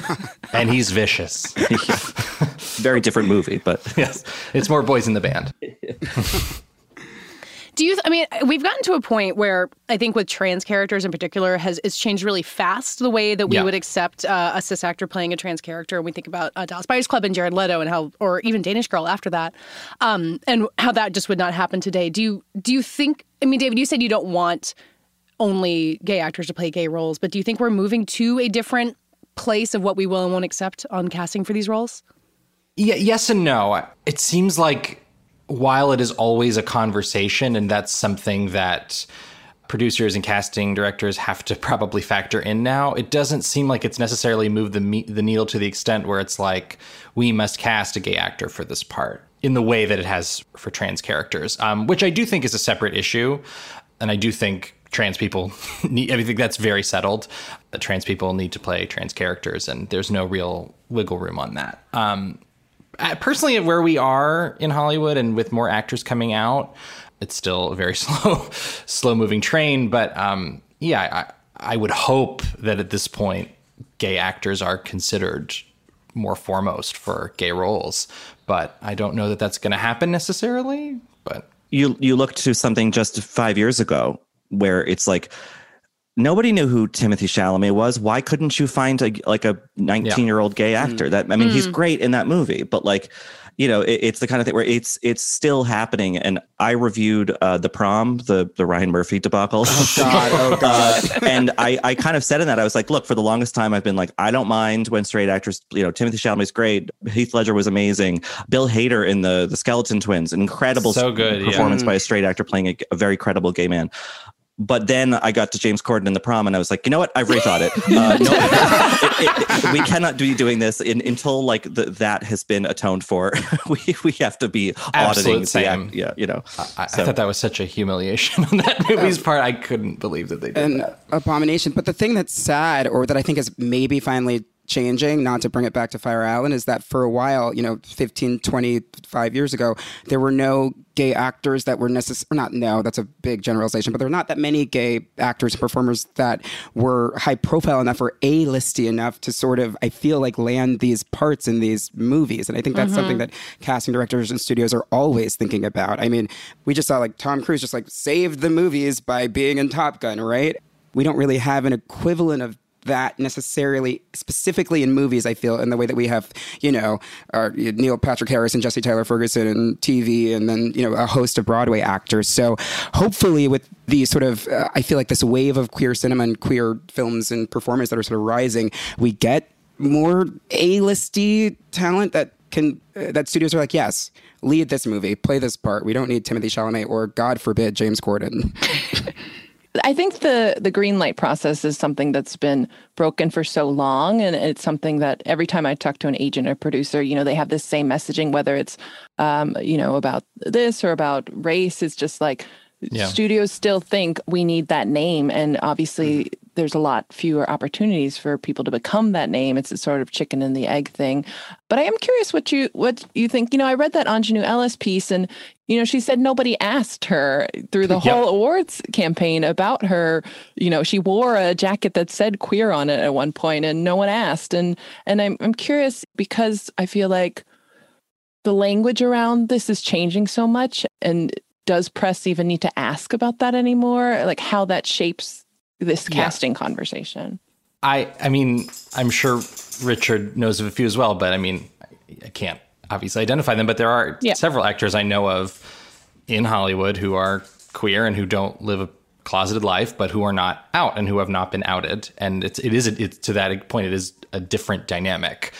Speaker 9: and he's vicious.
Speaker 6: Very different movie, but
Speaker 9: yes, it's more boys in the band.
Speaker 2: Do you? I mean, we've gotten to a point where I think with trans characters in particular has it's changed really fast the way that we yeah. would accept uh, a cis actor playing a trans character. And we think about uh, Dallas Buyers Club and Jared Leto and how, or even Danish Girl after that, um, and how that just would not happen today. Do you? Do you think? I mean, David, you said you don't want only gay actors to play gay roles, but do you think we're moving to a different place of what we will and won't accept on casting for these roles?
Speaker 9: Yeah, yes and no. It seems like while it is always a conversation, and that's something that producers and casting directors have to probably factor in now, it doesn't seem like it's necessarily moved the me- the needle to the extent where it's like we must cast a gay actor for this part in the way that it has for trans characters, um, which I do think is a separate issue, and I do think trans people need. I think that's very settled. That trans people need to play trans characters, and there's no real wiggle room on that. Um, personally where we are in Hollywood and with more actors coming out, it's still a very slow, slow moving train. But um, yeah, I, I would hope that at this point, gay actors are considered more foremost for gay roles. But I don't know that that's going to happen necessarily. But
Speaker 6: you you look to something just five years ago where it's like nobody knew who Timothée Chalamet was. Why couldn't you find a like a 19 year old gay actor? Mm. That I mean, mm. he's great in that movie, but like, you know, it, it's the kind of thing where it's it's still happening. And I reviewed uh, the prom, the the Ryan Murphy debacle.
Speaker 7: Oh God, oh God.
Speaker 6: uh, and I I kind of said in that I was like, look, for the longest time I've been like, I don't mind when straight actors, you know, Timothée Chalamet's great, Heath Ledger was amazing, Bill Hader in the the Skeleton Twins, an incredible
Speaker 9: so good
Speaker 6: performance
Speaker 9: yeah.
Speaker 6: by a straight actor playing a, a very credible gay man but then I got to James Corden in the prom, and I was like, you know what? I've rethought it. Uh, no, it, it, we cannot be doing this in, until like the, that has been atoned for. we we have to be auditing.
Speaker 9: Same.
Speaker 6: The, yeah, you know.
Speaker 9: I, so. I, thought that was such a humiliation on that movie's part. I couldn't believe that they did
Speaker 7: An
Speaker 9: that.
Speaker 7: Abomination. But the thing that's sad, or that I think is maybe finally changing, not to bring it back to Fire Island, is that for a while, you know, 15, 25 years ago, there were no gay actors that were necessary, not no, that's a big generalization, but there were not that many gay actors and performers that were high profile enough or A-listy enough to sort of, I feel like, land these parts in these movies. And I think that's mm-hmm. something that casting directors and studios are always thinking about. I mean, we just saw like Tom Cruise just like saved the movies by being in Top Gun, right? we don't really have an equivalent of that necessarily specifically in movies i feel in the way that we have you know our, neil patrick harris and jesse tyler ferguson and tv and then you know a host of broadway actors. So hopefully with the sort of uh, i feel like this wave of queer cinema and queer films and performers that are sort of rising we get more a-listy talent that can uh, that studios are like yes lead this movie play this part. We don't need Timothée chalamet or god forbid james corden
Speaker 8: I think the the green light process is something that's been broken for so long, and it's something that every time I talk to an agent or producer, you know, they have this same messaging, whether it's, um, you know, about this or about race. It's just like
Speaker 9: Yeah.
Speaker 8: studios still think we need that name, and obviously mm-hmm. there's a lot fewer opportunities for people to become that name. It's a sort of chicken and the egg thing. But I am curious what you what you think. You know, I read that Aunjanue Ellis piece, and you know, she said nobody asked her through the whole awards campaign about her. You know, she wore a jacket that said queer on it at one point, and no one asked. And and I'm I'm curious because I feel like the language around this is changing so much, and does press even need to ask about that anymore? Like how that shapes this
Speaker 9: Yeah.
Speaker 8: casting conversation.
Speaker 9: I I mean, I'm sure Richard knows of a few as well, but I mean, I can't obviously identify them, but there are
Speaker 8: Yeah.
Speaker 9: several actors I know of in Hollywood who are queer and who don't live a closeted life, but who are not out and who have not been outed. And it's it is it's to that point, it is a different dynamic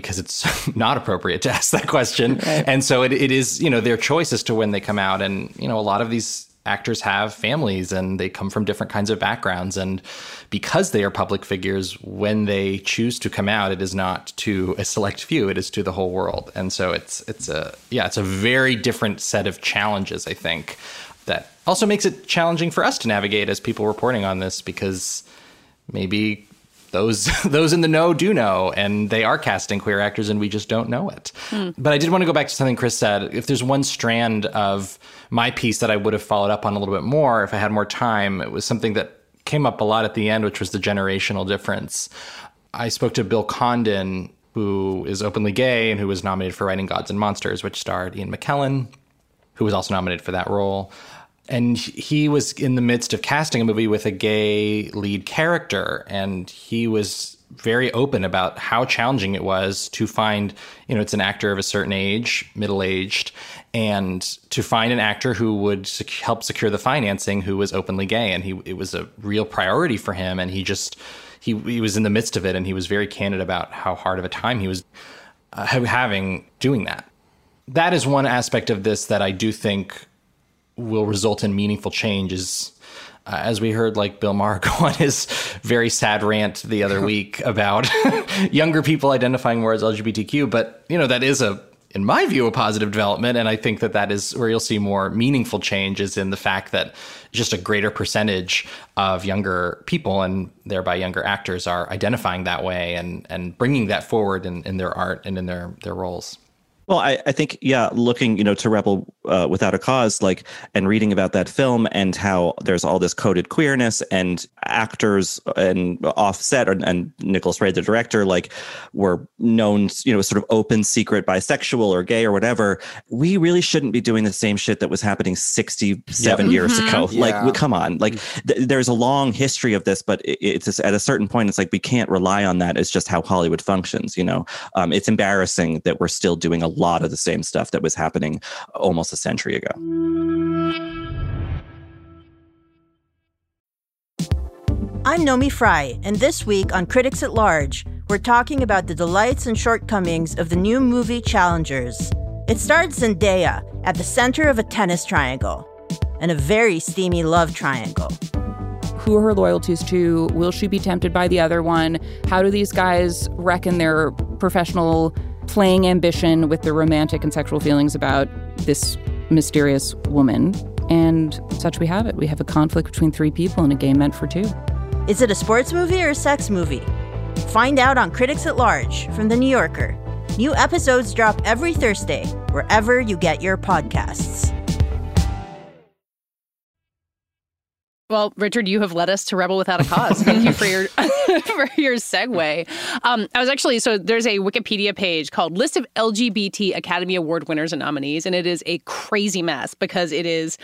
Speaker 9: because it's not appropriate to ask that question. And so it, it is, you know, their choice as to when they come out. And, you know, a lot of these actors have families and they come from different kinds of backgrounds. And because they are public figures, when they choose to come out, it is not to a select few, it is to the whole world. And so it's it's a yeah, it's a very different set of challenges, I think, that also makes it challenging for us to navigate as people reporting on this because maybe those those in the know do know and they are casting queer actors and we just don't know it. Hmm. But I did want to go back to something Chris said. If there's one strand of my piece that I would have followed up on a little bit more if I had more time, it was something that came up a lot at the end, which was the generational difference. I spoke to Bill Condon, who is openly gay and who was nominated for Writing Gods and Monsters, which starred Ian McKellen, who was also nominated for that role. And he was in the midst of casting a movie with a gay lead character, and he was very open about how challenging it was to find, you know, it's an actor of a certain age, middle aged, and to find an actor who would sec- help secure the financing who was openly gay. And he, it was a real priority for him. And he just, he, he was in the midst of it, and he was very candid about how hard of a time he was uh, having doing that. That is one aspect of this that I do think will result in meaningful change is uh, as we heard like bill maher go on his very sad rant the other week about younger people identifying more as lgbtq but you know that is a in my view a positive development and i think that that is where you'll see more meaningful changes in the fact that just a greater percentage of younger people and thereby younger actors are identifying that way and and bringing that forward in, in their art and in their their roles
Speaker 6: Well, I, I think, yeah, looking, you know, to Rebel uh, Without a Cause, like, and reading about that film and how there's all this coded queerness and actors and Offset and, and Nicholas Ray, the director, like, were known, you know, sort of open, secret bisexual or gay or whatever. We really shouldn't be doing the same shit that was happening 67
Speaker 9: Yep.
Speaker 6: years
Speaker 9: Mhm.
Speaker 6: ago. Like,
Speaker 9: Yeah.
Speaker 6: w- come on. Like, th- there's a long history of this, but it, it's just, at a certain point, it's like we can't rely on that. It's just how Hollywood functions, you know? Um, it's embarrassing that we're still doing a lot of the same stuff that was happening almost a century ago.
Speaker 11: I'm Naomi Fry, and this week on Critics at Large, we're talking about the delights and shortcomings of the new movie Challengers. It stars Zendaya at the center of a tennis triangle and a very steamy love triangle.
Speaker 12: who are her loyalties to? Will she be tempted by the other one? How do these guys reckon their professional playing ambition with the romantic and sexual feelings about this mysterious woman? And such we have it. We have a conflict between three people in a game meant for two.
Speaker 11: Is it a sports movie or a sex movie? Find out on Critics at Large from The New Yorker. New episodes drop every Thursday, wherever you get your podcasts.
Speaker 2: Well, Richard, you have led us to Rebel Without a Cause. Thank you for your for your segue. Um, I was actually so there's a Wikipedia page called List of LGBT Academy Award winners and nominees, and it is a crazy mess because it is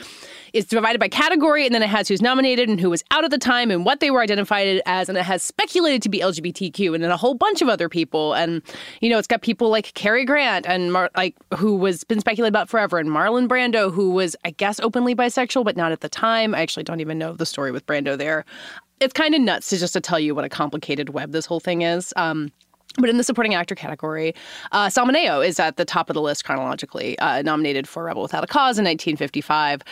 Speaker 2: it's divided by category, and then it has who's nominated and who was out at the time and what they were identified as, and it has speculated to be LGBTQ, and then a whole bunch of other people, and you know it's got people like Cary Grant and Mar- like who was been speculated about forever, and Marlon Brando, who was I guess openly bisexual, but not at the time. I actually don't even know the story with Brando there. It's kind of nuts to just to tell you what a complicated web this whole thing is. Um, but in the supporting actor category, uh, Sal Mineo is at the top of the list chronologically, uh, nominated for Rebel Without a Cause in 1955.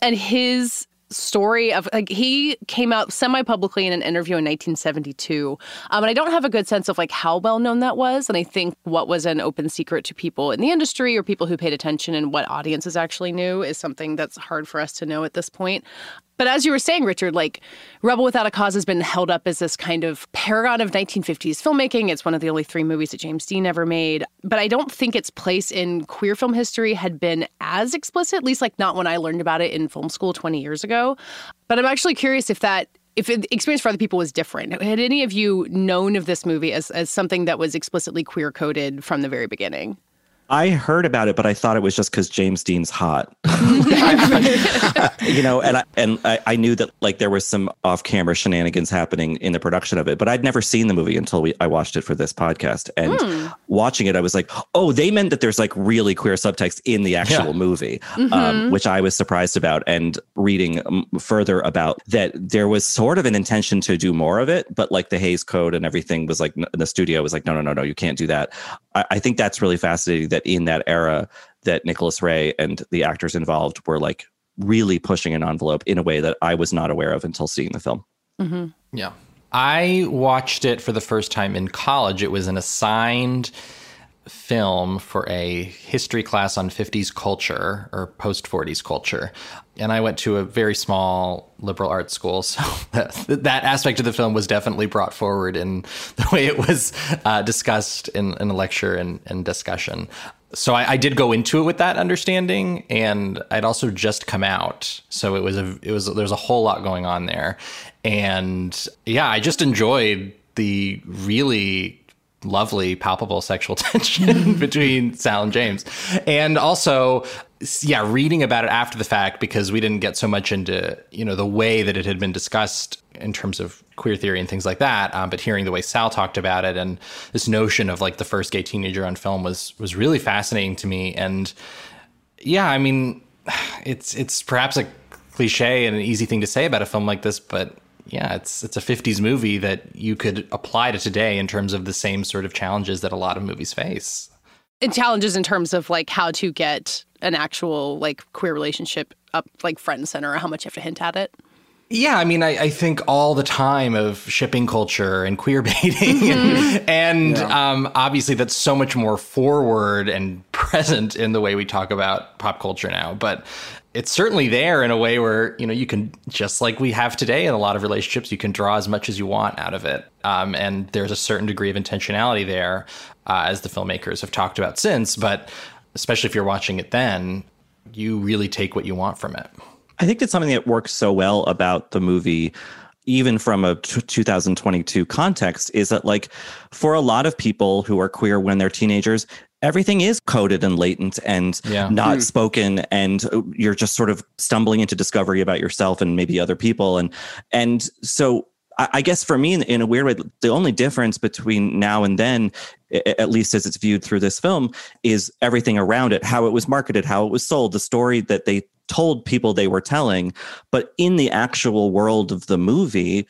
Speaker 2: And his story of like he came out semi-publicly in an interview in 1972 um, and i don't have a good sense of like how well known that was and i think what was an open secret to people in the industry or people who paid attention and what audiences actually knew is something that's hard for us to know at this point but as you were saying, Richard, like Rebel Without a Cause has been held up as this kind of paragon of 1950s filmmaking. It's one of the only three movies that James Dean ever made. But I don't think its place in queer film history had been as explicit, at least like not when I learned about it in film school 20 years ago. But I'm actually curious if that if the experience for other people was different. Had any of you known of this movie as, as something that was explicitly queer coded from the very beginning?
Speaker 6: I heard about it, but I thought it was just because James Dean's hot. you know, and I, and I, I, knew that like there was some off-camera shenanigans happening in the production of it, but I'd never seen the movie until we I watched it for this podcast. And mm. Watching it, I was like, oh, they meant that there's like really queer subtext in the actual yeah. movie, um, mm-hmm. um, which I was surprised about. And reading um, further about that, there was sort of an intention to do more of it, but like the Hays Code and everything was like the studio was like, no, no, no, no, you can't do that. I, I think that's really fascinating. That that in that era that Nicholas Ray and the actors involved were like really pushing an envelope in a way that I was not aware of until seeing the film.
Speaker 9: Mm-hmm. Yeah. I watched it for the first time in college. It was an assigned film for a history class on 50s culture or post 40s culture. And I went to a very small liberal arts school. So that, that aspect of the film was definitely brought forward in the way it was uh, discussed in, in a lecture and, and discussion. So I, I, did go into it with that understanding, and I'd also just come out, so it was a it was there's a whole lot going on there, and yeah, I just enjoyed the really lovely, palpable sexual tension between Sal and James. And also, yeah, reading about it after the fact because we didn't get so much into, you know, the way that it had been discussed in terms of queer theory and things like that. Um, but hearing the way Sal talked about it and this notion of like the first gay teenager on film was was really fascinating to me. And yeah, I mean, it's it's perhaps a cliche and an easy thing to say about a film like this, but yeah, it's it's a 50s movie that you could apply to today in terms of the same sort of challenges that a lot of movies face.
Speaker 2: And challenges in terms of like how to get an actual like queer relationship up like front and center, or how much you have to hint at it.
Speaker 9: Yeah, I mean, I, I, think all the time of shipping culture and queer baiting, mm-hmm. and, and yeah. um, obviously that's so much more forward and present in the way we talk about pop culture now. But it's certainly there in a way where you know you can just like we have today in a lot of relationships, you can draw as much as you want out of it, um, and there's a certain degree of intentionality there, uh, as the filmmakers have talked about since. But especially if you're watching it then, you really take what you want from it.
Speaker 6: I think that's something that works so well about the movie even from a t- 2022 context is that like for a lot of people who are queer when they're teenagers everything is coded and latent and yeah. not mm. spoken and you're just sort of stumbling into discovery about yourself and maybe other people and and so I guess for me, in, a weird way, the only difference between now and then, at least as it's viewed through this film, is everything around it, how it was marketed, how it was sold, the story that they told people they were telling. But in the actual world of the movie,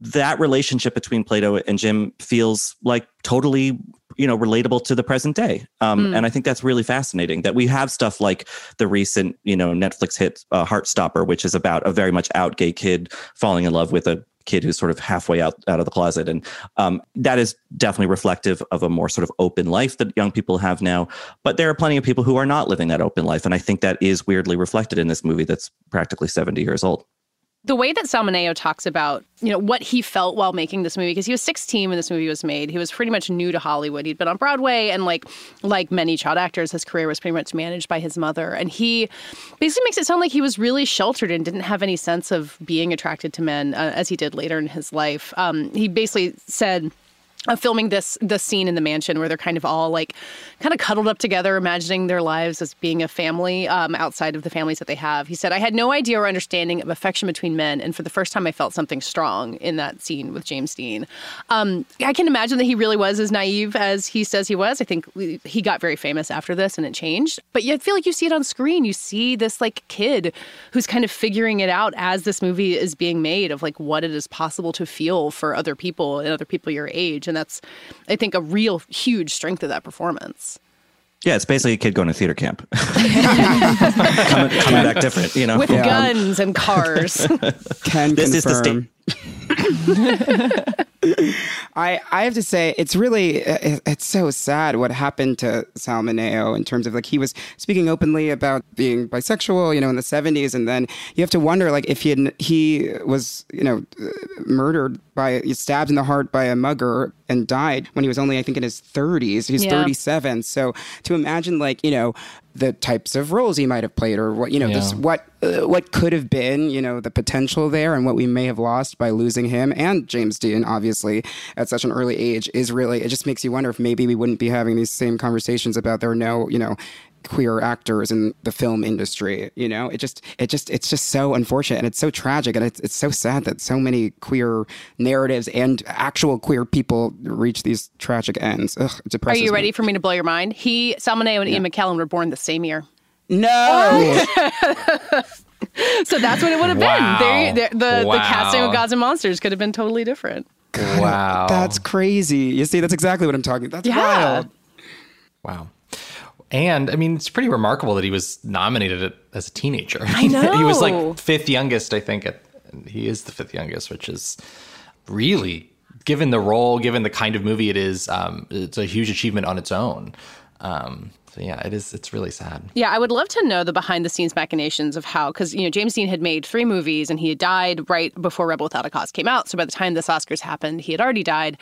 Speaker 6: that relationship between Plato and Jim feels like totally you know relatable to the present day um, mm. and i think that's really fascinating that we have stuff like the recent you know netflix hit uh, heartstopper which is about a very much out gay kid falling in love with a kid who's sort of halfway out out of the closet. And um, that is definitely reflective of a more sort of open life that young people have now. But there are plenty of people who are not living that open life. And i think that is weirdly reflected in this movie that's practically 70 years old
Speaker 2: the way that Sal Mineo talks about, you know, what he felt while making this movie, because he was 16 when this movie was made. He was pretty much new to Hollywood. He'd been on Broadway, and like like many child actors, his career was pretty much managed by his mother. And he basically makes it sound like he was really sheltered and didn't have any sense of being attracted to men, uh, as he did later in his life. Um, he basically said of filming this the scene in the mansion where they're kind of all like kind of cuddled up together imagining their lives as being a family um, outside of the families that they have. He said i had no idea or understanding of affection between men and for the first time i felt something strong in that scene with james dean. Um, i can imagine that he really was as naive as he says he was. I think he got very famous after this and it changed. But you feel like you see it on screen. You see this like kid who's kind of figuring it out as this movie is being made of like what it is possible to feel for other people and other people your age and that's, I think, a real huge strength of that performance.
Speaker 6: Yeah, it's basically a kid going to theater camp. coming, coming back different, you know.
Speaker 2: With guns and cars.
Speaker 7: Can
Speaker 6: This is the
Speaker 7: confirm. I I have to say it's really it, it's so sad what happened to Sal Mineo in terms of like he was speaking openly about being bisexual, you know, in the 70s and then you have to wonder like if he had, he was, you know, murdered by stabbed in the heart by a mugger and died when he was only I think in his 30s. He's
Speaker 2: Yeah.
Speaker 7: 37. So to imagine like, you know, the types of roles he might have played or what, you know, this what uh, what could have been, you know, the potential there and what we may have lost by losing him. And James Dean, obviously, at such an early age is really, it just makes you wonder if maybe we wouldn't be having these same conversations about there are no, you know, queer actors in the film industry you know it just it just it's just so unfortunate and it's so tragic and it's, it's so sad that so many queer narratives and actual queer people reach these tragic ends Ugh, it
Speaker 2: Are
Speaker 7: depresses
Speaker 2: you
Speaker 7: me.
Speaker 2: ready for me to blow your mind? He, Sal Mineo, and Ian McKellen were born the same year.
Speaker 7: no
Speaker 2: So that's what it would have
Speaker 9: Wow.
Speaker 2: been. There, there, the,
Speaker 9: Wow.
Speaker 2: the casting of Gods and Monsters could have been totally different.
Speaker 9: Wow.
Speaker 7: that's crazy you see that's exactly what i'm talking about. that's
Speaker 2: Yeah.
Speaker 7: wild
Speaker 9: Wow. And I mean, it's pretty remarkable that he was nominated as a teenager.
Speaker 2: I know.
Speaker 9: he was like fifth youngest, I think. At, and he is the fifth youngest, which is really, given the role, given the kind of movie it is, um, it's a huge achievement on its own. Um, so yeah, it is. It's really sad.
Speaker 2: Yeah, I would love to know the behind the scenes machinations of how, because, you know, James Dean had made three movies and he had died right before Rebel Without a Cause came out. So by the time this Oscars happened, he had already died.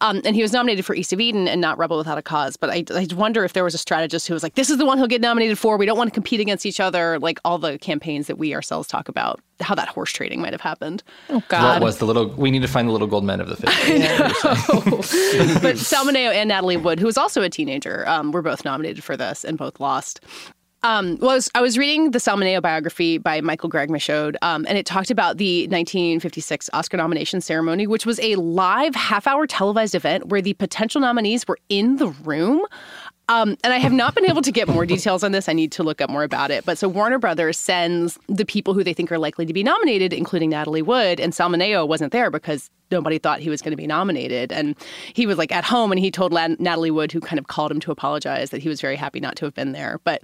Speaker 2: Um, and he was nominated for East of Eden and not Rebel Without a Cause. But I, I wonder if there was a strategist who was like, this is the one he'll get nominated for. We don't want to compete against each other. Like all the campaigns that we ourselves talk about, how that horse trading might have happened.
Speaker 8: Oh God!
Speaker 9: What was the little? We need to find the little gold men of the fifth.
Speaker 2: but Sal Mineo and Natalie Wood, who was also a teenager, um, were both nominated for this and both lost. Um, was I was reading the Sal Mineo biography by Michael Gregg Michaud, um, and it talked about the 1956 Oscar nomination ceremony, which was a live half-hour televised event where the potential nominees were in the room. Um, and I have not been able to get more details on this. I need to look up more about it. But so Warner Brothers sends the people who they think are likely to be nominated, including Natalie Wood, and Sal Mineo wasn't there because nobody thought he was going to be nominated. And he was like at home and he told Natalie Wood, who kind of called him to apologize, that he was very happy not to have been there. But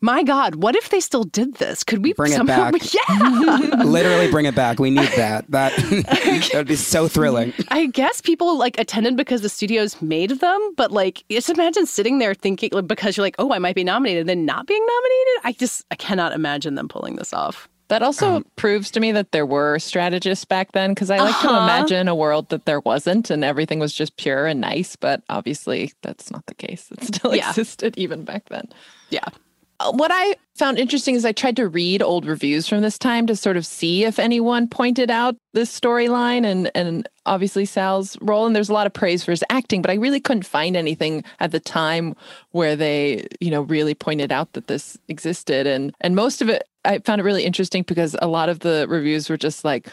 Speaker 2: my God, what if they still did this? Could we
Speaker 7: Bring it back.
Speaker 2: Yeah.
Speaker 7: literally bring it back we need that that that would be so thrilling
Speaker 2: I guess people like attended because the studios made them, but like just imagine sitting there thinking like, because you're like, oh, I might be nominated, and then not being nominated. I just I cannot imagine them pulling this off.
Speaker 8: That also proves to me that there were strategists back then because I like to
Speaker 2: Uh-huh.
Speaker 8: imagine a world that there wasn't and everything was just pure and nice, but obviously that's not the case. It still
Speaker 2: Yeah.
Speaker 8: existed even back then.
Speaker 2: Yeah.
Speaker 8: Uh, What I found interesting is I tried to read old reviews from this time to sort of see if anyone pointed out this storyline and and obviously Sal's role. And there's a lot of praise for his acting, but I really couldn't find anything at the time where they, you know, really pointed out that this existed. And and most of it I found it really interesting because a lot of the reviews were just like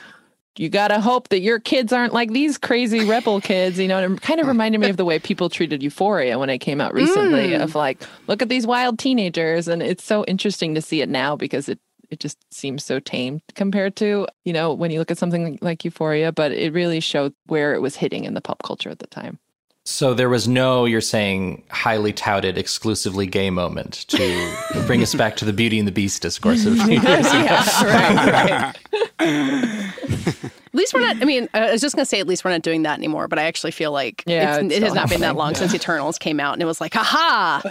Speaker 8: you gotta hope that your kids aren't like these crazy rebel kids, you know. And it kind of reminded me of the way people treated Euphoria when it came out recently.
Speaker 2: Mm.
Speaker 8: Of like, look at these wild teenagers, and it's so interesting to see it now because it it just seems so tame compared to you know when you look at something like Euphoria. But it really showed where it was hitting in the pop culture at the time.
Speaker 9: So there was no, you're saying, highly touted, exclusively gay moment to bring us back to the Beauty and the Beast discourse of years
Speaker 2: yeah, right, right. at least we're not. I mean, I was just gonna say, at least we're not doing that anymore. But I actually feel like
Speaker 8: Yeah,
Speaker 2: it's,
Speaker 8: it's
Speaker 2: it has
Speaker 8: still
Speaker 2: not been that
Speaker 8: happening.
Speaker 2: long since Eternals came out, and it was like, haha.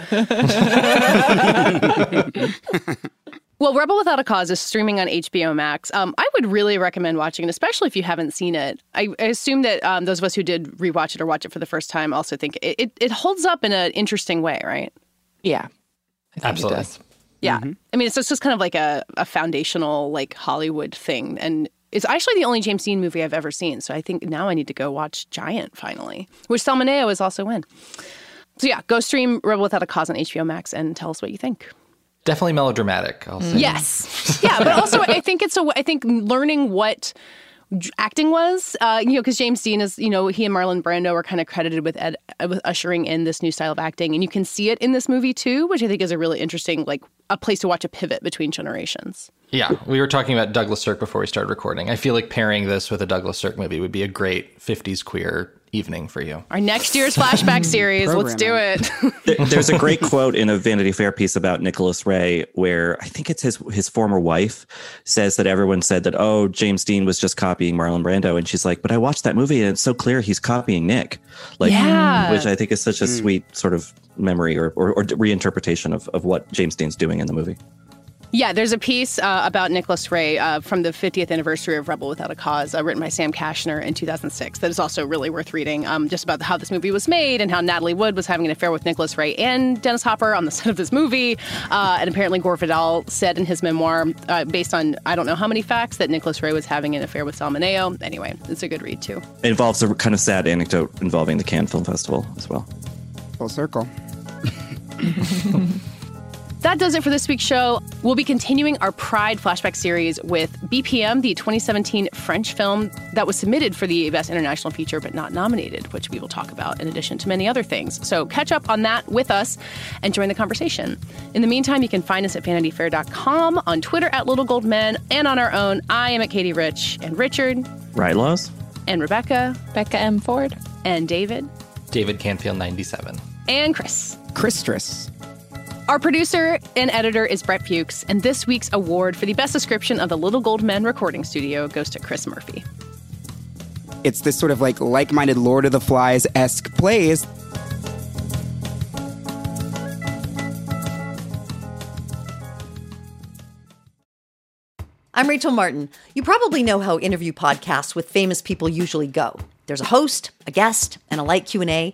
Speaker 2: Well, Rebel Without a Cause is streaming on HBO Max. Um, I would really recommend watching it, especially if you haven't seen it. I, I assume that um, those of us who did rewatch it or watch it for the first time also think it, it, it holds up in an interesting way, right?
Speaker 8: Yeah,
Speaker 9: Absolutely.
Speaker 2: Yeah. I mean, it's just, just kind of like a, a foundational, like Hollywood thing. And it's actually the only James Dean movie I've ever seen. So I think now I need to go watch Giant finally, which Sal Mineo is also in. So yeah, go stream Rebel Without a Cause on HBO Max and tell us what you think.
Speaker 9: Definitely melodramatic, I'll say.
Speaker 2: Yes. Yeah, but also I think it's a I think learning what acting was, uh, you know, because James Dean is, you know, he and Marlon Brando are kind of credited with ed, uh, with ushering in this new style of acting, and you can see it in this movie too, which I think is a really interesting, like, a place to watch a pivot between generations.
Speaker 9: Yeah, we were talking about Douglas Sirk before we started recording. I feel like pairing this with a Douglas Sirk movie would be a great 50s queer evening for you.
Speaker 2: Our next year's flashback series. Let's do it.
Speaker 6: There- There's a great quote in a Vanity Fair piece about Nicholas Ray where I think it's his his former wife says that everyone said that oh James Dean was just copying Marlon Brando and she's like but I watched that movie and it's so clear he's copying Nick like
Speaker 2: Yeah.
Speaker 6: which I think is such a hmm. sweet sort of memory or, or, or reinterpretation of, of what James Dean's doing in the movie.
Speaker 2: Yeah, there's a piece uh, about Nicholas Ray uh, from the 50th anniversary of Rebel Without a Cause, uh, written by Sam Kashner in 2006. That is also really worth reading, um, just about how this movie was made and how Natalie Wood was having an affair with Nicholas Ray and Dennis Hopper on the set of this movie. Uh, and apparently, Gore Vidal said in his memoir, uh, based on I don't know how many facts, that Nicholas Ray was having an affair with Sal Mineo. Anyway, it's a good read too.
Speaker 6: It involves a kind of sad anecdote involving the Cannes Film Festival as well.
Speaker 7: Full circle.
Speaker 2: That does it for this week's show. We'll be continuing our Pride flashback series with BPM, the 2017 French film that was submitted for the Best International Feature but not nominated, which we will talk about in addition to many other things. So catch up on that with us and join the conversation. In the meantime, you can find us at vanityfair.com, on Twitter at Little Gold Men, and on our own. I am at Katey Rich, and Richard,
Speaker 6: Right, Laws?
Speaker 2: and Rebecca,
Speaker 8: Becca M. Ford,
Speaker 2: and David,
Speaker 9: David Canfield 97.
Speaker 2: and Chris.
Speaker 7: Chris Christress.
Speaker 2: Our producer and editor is Brett Fuchs, and this week's award for the best description of the Little Gold Men recording studio goes to Chris Murphy.
Speaker 7: It's this sort of like like-minded Lord of the Flies esque plays.
Speaker 13: I'm Rachel Martin. You probably know how interview podcasts with famous people usually go. There's a host, a guest, and a light Q&A.